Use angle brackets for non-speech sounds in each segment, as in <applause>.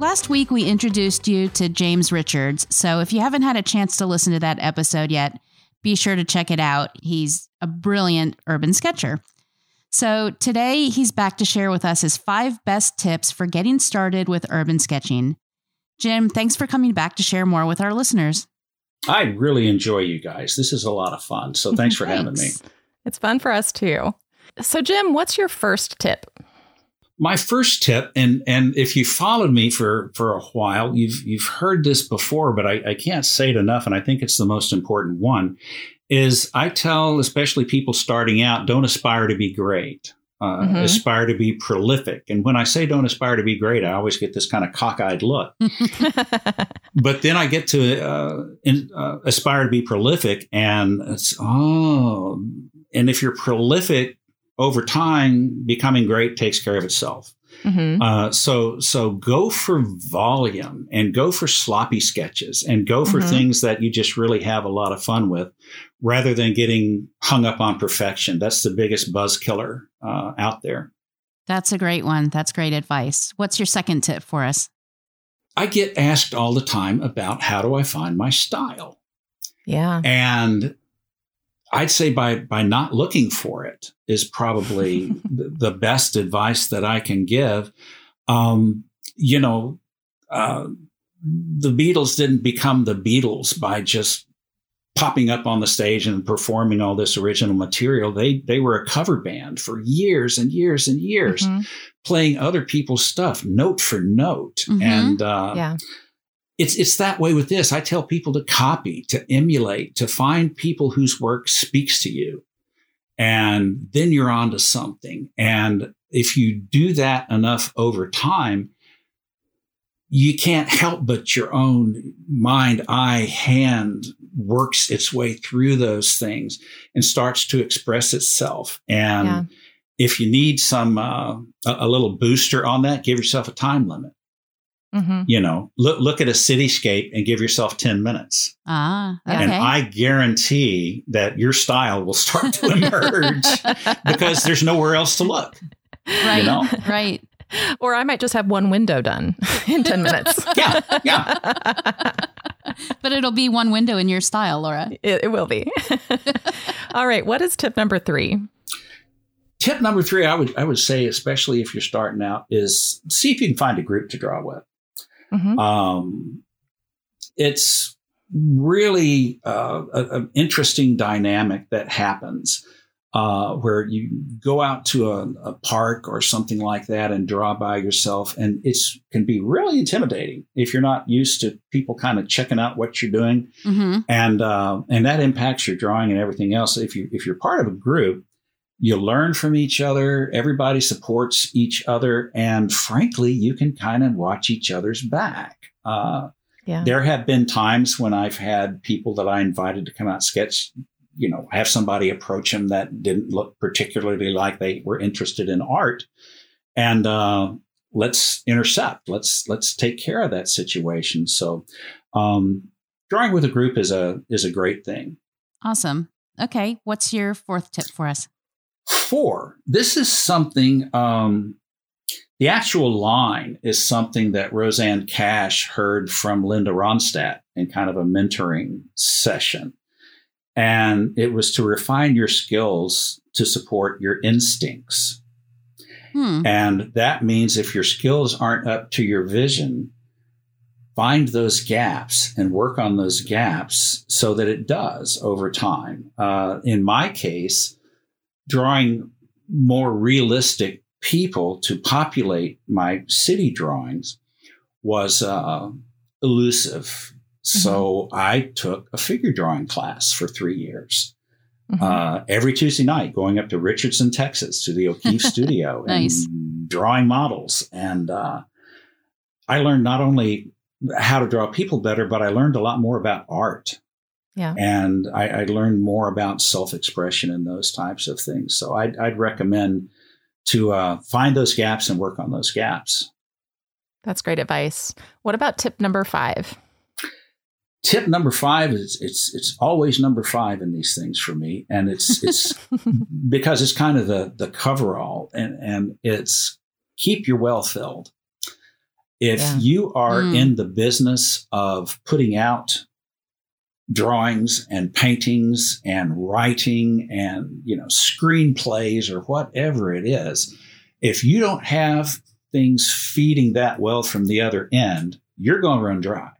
Last week, we introduced you to James Richards. So if you haven't had a chance to listen to that episode yet, be sure to check it out. He's a brilliant urban sketcher. So today, he's back to share with us his five best tips for getting started with urban sketching. Jim, thanks for coming back to share more with our listeners. I really enjoy you guys. This is a lot of fun. So thanks for <laughs> having me. It's fun for us too. So, Jim, what's your first tip? My first tip, and and if you followed me for for a while, you've you've heard this before, but I, I can't say it enough, and I think it's the most important one. Is I tell especially people starting out, don't aspire to be great. Uh, mm-hmm. aspire to be prolific. And when I say don't aspire to be great, I always get this kind of cockeyed look. <laughs> but then I get to uh, in, uh, aspire to be prolific, and it's oh, and if you're prolific, over time, becoming great takes care of itself. Mm-hmm. Uh, so so go for volume and go for sloppy sketches and go for mm-hmm. things that you just really have a lot of fun with, rather than getting hung up on perfection. That's the biggest buzz killer uh, out there. That's a great one. That's great advice. What's your second tip for us? I get asked all the time about how do I find my style. Yeah. And I'd say by by not looking for it is probably <laughs> the best advice that I can give. Um, you know, uh, the Beatles didn't become the Beatles by just popping up on the stage and performing all this original material. They they were a cover band for years and years and years, mm-hmm. playing other people's stuff note for note, mm-hmm. and uh, yeah it's it's that way with this. I tell people to copy, to emulate, to find people whose work speaks to you. And then you're on to something. And if you do that enough over time, you can't help but your own mind, eye, hand works its way through those things and starts to express itself. And yeah. if you need some, uh, a, a little booster on that, give yourself a time limit. Mm-hmm. You know, look look at a cityscape and give yourself 10 minutes. Ah, okay. And I guarantee that your style will start to <laughs> emerge because there's nowhere else to look. Right. You know? Right. Or I might just have one window done <laughs> in 10 minutes. yeah. Yeah. <laughs> but it'll be one window in your style, Laura. It, it will be. All right. What is tip number three? Tip number three, I would I would say, especially if you're starting out, is see if you can find a group to draw with. Mm-hmm. Um, it's really uh, an interesting dynamic that happens uh, where you go out to a, a, park or something like that and draw by yourself, and it can be really intimidating if you're not used to people kind of checking out what you're doing, mm-hmm. and uh, and that impacts your drawing and everything else. If you if you're part of a group, you learn from each other. Everybody supports each other. And frankly, you can kind of watch each other's back. Uh, yeah. There have been times when I've had people that I invited to come out sketch, you know, have somebody approach them that didn't look particularly like they were interested in art. And, uh, let's intercept. Let's, let's take care of that situation. So, um, drawing with a group is a, is a great thing. Awesome. Okay. What's your fourth tip for us? Four, this is something, um, the actual line is something that Rosanne Cash heard from Linda Ronstadt in kind of a mentoring session. And it was to refine your skills to support your instincts. Hmm. And that means if your skills aren't up to your vision, find those gaps and work on those gaps so that it does over time. Uh, in my case, drawing more realistic people to populate my city drawings was uh, elusive. Mm-hmm. So I took a figure drawing class for three years. Mm-hmm. Uh, every Tuesday night, going up to Richardson, Texas, to the O'Keefe <laughs> Studio, nice. and drawing models. And uh, I learned not only how to draw people better, but I learned a lot more about art. Yeah. And I, I learned more about self expression and those types of things. So I'd, I'd recommend to uh, find those gaps and work on those gaps. That's great advice. What about tip number five? Tip number five is it's it's always number five in these things for me, and it's it's <laughs> because it's kind of the the coverall, and and it's keep your well filled. If yeah. you are mm. in the business of putting out drawings and paintings and writing and you know screenplays or whatever it is, if you don't have things feeding that well from the other end, you're going to run dry.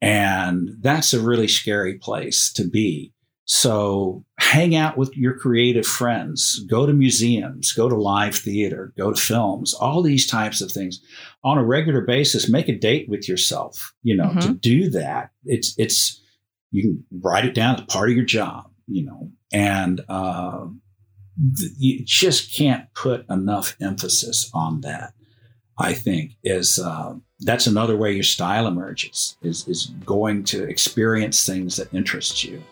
And that's a really scary place to be. So hang out with your creative friends, go to museums, go to live theater, go to films, all these types of things on a regular basis. Make a date with yourself, you know, mm-hmm. to do that. It's, it's, you can write it down as part of your job, you know, and, uh, you just can't put enough emphasis on that. I think is uh, that's another way your style emerges is is going to experience things that interest you.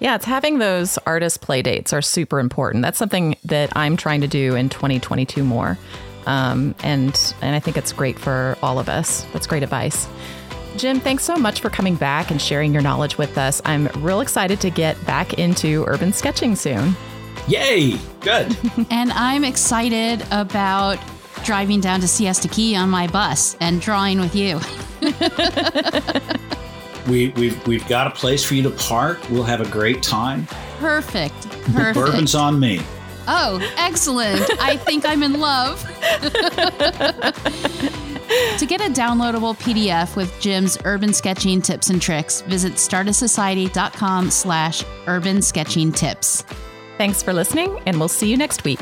Yeah, it's having those artist play dates are super important. That's something that I'm trying to do in 2022 more, um, and and I think it's great for all of us. That's great advice. Jim, thanks so much for coming back and sharing your knowledge with us. I'm real excited to get back into urban sketching soon. Yay! Good. <laughs> and I'm excited about driving down to Siesta Key on my bus and drawing with you. <laughs> we, we've, we've got a place for you to park. We'll have a great time. Perfect. Perfect. Bourbon's on me. Oh, excellent. I think I'm in love. <laughs> to get a downloadable PDF with Jim's urban sketching tips and tricks, visit stardustsociety.com slash urban sketching tips. Thanks for listening, and we'll see you next week.